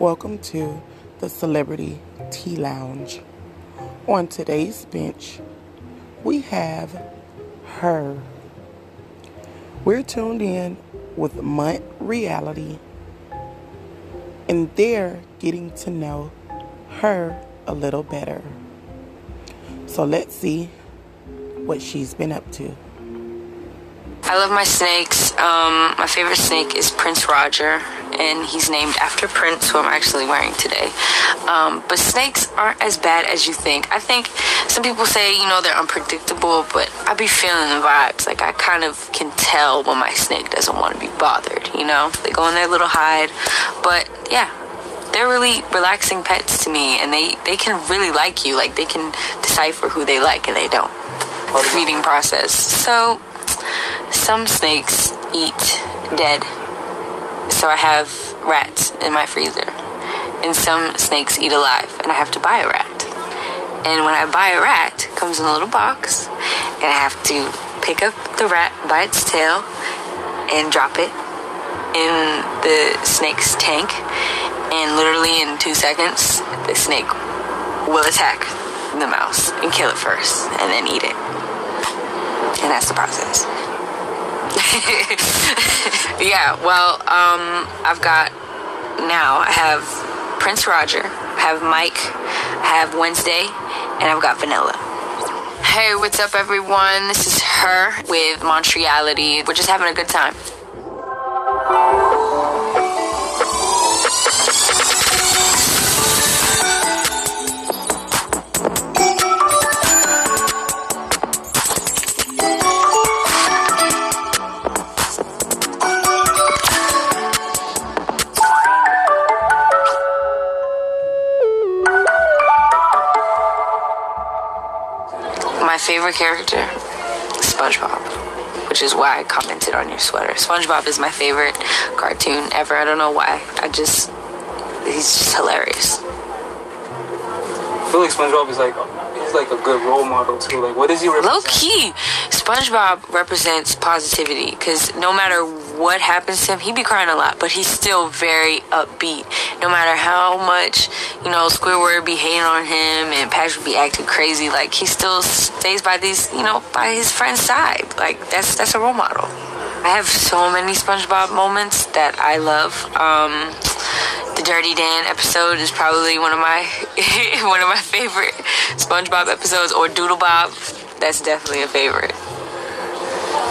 Welcome to the Celebrity Tea Lounge. On today's bench, we have her. We're tuned in with Munt Reality, and they're getting to know her a little better. So let's see what she's been up to. I love my snakes. Um, my favorite snake is Prince Roger, and he's named after Prince, who I'm actually wearing today. Um, but snakes aren't as bad as you think. I think some people say, you know, they're unpredictable, but I be feeling the vibes. Like, I kind of can tell when my snake doesn't want to be bothered, you know? They go in their little hide. But yeah, they're really relaxing pets to me, and they, they can really like you. Like, they can decipher who they like and they don't. Feeding process. So, some snakes eat dead. So I have rats in my freezer. And some snakes eat alive, and I have to buy a rat. And when I buy a rat, it comes in a little box, and I have to pick up the rat by its tail and drop it in the snake's tank. And literally in two seconds, the snake will attack the mouse and kill it first, and then eat it. And that's the process. yeah, well, um, I've got now, I have Prince Roger, I have Mike, I have Wednesday, and I've got Vanilla. Hey, what's up, everyone? This is her with Montreality. We're just having a good time. Favorite character, SpongeBob, which is why I commented on your sweater. SpongeBob is my favorite cartoon ever. I don't know why. I just, he's just hilarious. I feel like SpongeBob is like he's like a good role model too. Like, what does he represent? Low key, SpongeBob represents positivity because no matter what happens to him, he be crying a lot, but he's still very upbeat. No matter how much, you know, Squidward be hating on him and Patrick be acting crazy, like he still stays by these, you know, by his friend's side. Like that's that's a role model. I have so many SpongeBob moments that I love. Um, the Dirty Dan episode is probably one of my one of my favorite SpongeBob episodes, or Doodle Bob. That's definitely a favorite.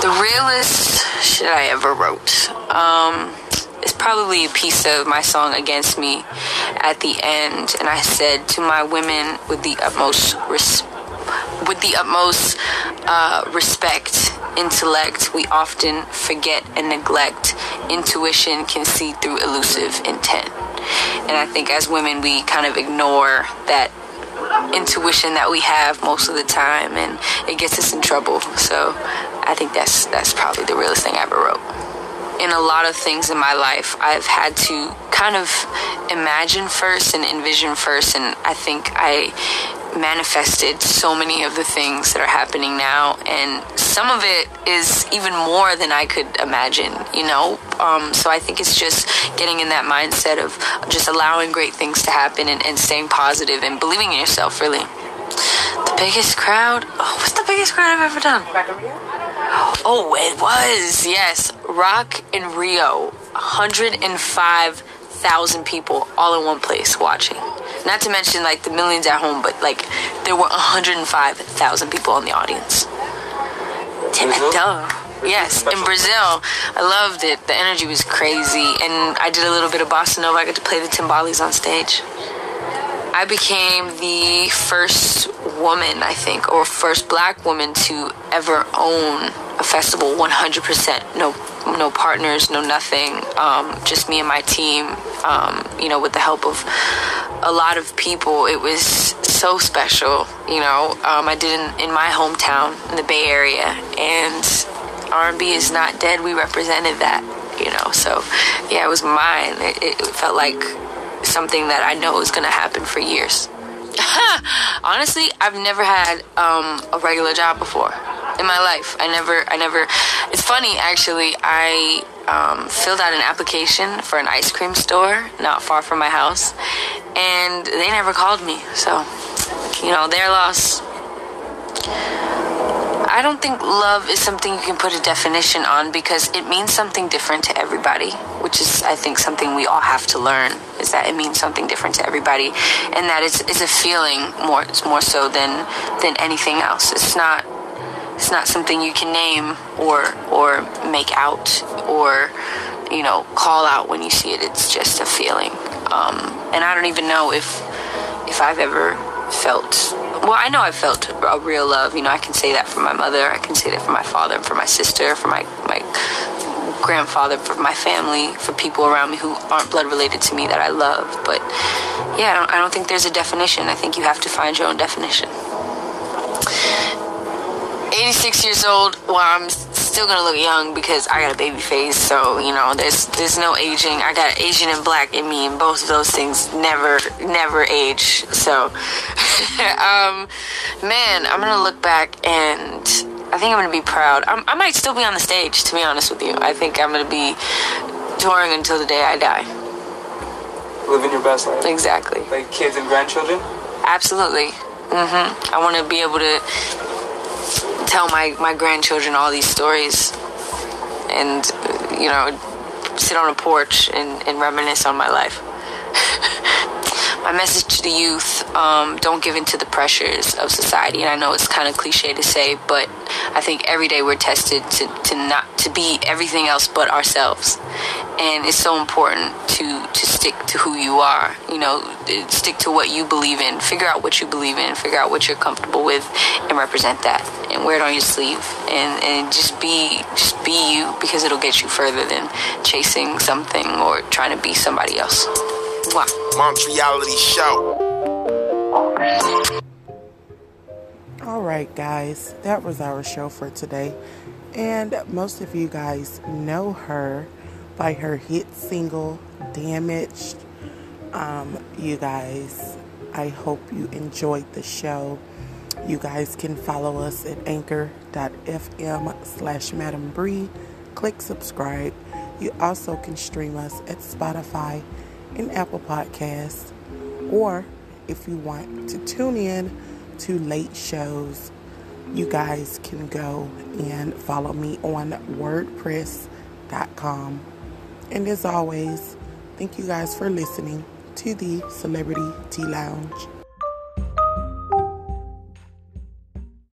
The realest shit I ever wrote. Um, it's probably a piece of my song "Against Me" at the end, and I said to my women with the utmost with the utmost uh, respect, intellect, we often forget and neglect. Intuition can see through elusive intent. And I think as women, we kind of ignore that intuition that we have most of the time, and it gets us in trouble. So I think that's that's probably the realest thing I ever wrote. In a lot of things in my life, I've had to kind of imagine first and envision first, and I think I manifested so many of the things that are happening now and some of it is even more than i could imagine you know? Um, so i think it's just getting in that mindset of just allowing great things to happen and, and staying positive and believing in yourself really. The biggest crowd oh what's the biggest crowd i've ever done Oh, it was. Yes. Rock in Rio. 105,000 people all in one place watching. Not to mention like the millions at home, but like there were 105,000 people in the audience. Damn it, duh. Yes, in Brazil. I loved it. The energy was crazy. And I did a little bit of bossa nova. I got to play the timbales on stage. I became the first woman, I think, or first black woman to ever own a festival 100%. No no partners, no nothing. Um, just me and my team. Um, you know, with the help of a lot of people, it was so special. You know, um, I did in, in my hometown in the Bay Area, and R&B is not dead. We represented that. You know, so yeah, it was mine. It, it felt like something that I know is going to happen for years. Honestly, I've never had um, a regular job before in my life. I never, I never. It's funny actually. I um, filled out an application for an ice cream store not far from my house, and they never called me. So, you know, their loss. I don't think love is something you can put a definition on because it means something different to everybody, which is, I think, something we all have to learn is that it means something different to everybody and that it's, it's a feeling more, more so than, than anything else. It's not, it's not something you can name or, or make out or, you know, call out when you see it. It's just a feeling. Um, and I don't even know if, if I've ever felt well, I know I felt a real love. You know, I can say that for my mother. I can say that for my father, for my sister, for my my grandfather, for my family, for people around me who aren't blood related to me that I love. But yeah, I don't, I don't think there's a definition. I think you have to find your own definition. 86 years old. Well, I'm still gonna look young because I got a baby face. So you know, there's there's no aging. I got Asian and black in me, and both of those things never never age. So, um, man, I'm gonna look back and I think I'm gonna be proud. I'm, I might still be on the stage, to be honest with you. I think I'm gonna be touring until the day I die. Living your best life. Exactly. Like kids and grandchildren. Absolutely. Mm-hmm. I want to be able to tell my, my grandchildren all these stories and, you know, sit on a porch and, and reminisce on my life. my message to the youth um, don't give in to the pressures of society and i know it's kind of cliche to say but i think every day we're tested to, to not to be everything else but ourselves and it's so important to to stick to who you are you know stick to what you believe in. Figure out what you believe in figure out what you're comfortable with and represent that and wear it on your sleeve. And and just be just be you because it'll get you further than chasing something or trying to be somebody else. Wow Montreality Show. All right, guys, that was our show for today. And most of you guys know her by her hit single, Damaged. Um, you guys, I hope you enjoyed the show. You guys can follow us at anchor.fm slash Madam Bree. Click subscribe. You also can stream us at Spotify and Apple Podcasts. Or if you want to tune in to late shows, you guys can go and follow me on WordPress.com. And as always, thank you guys for listening to the Celebrity Tea Lounge.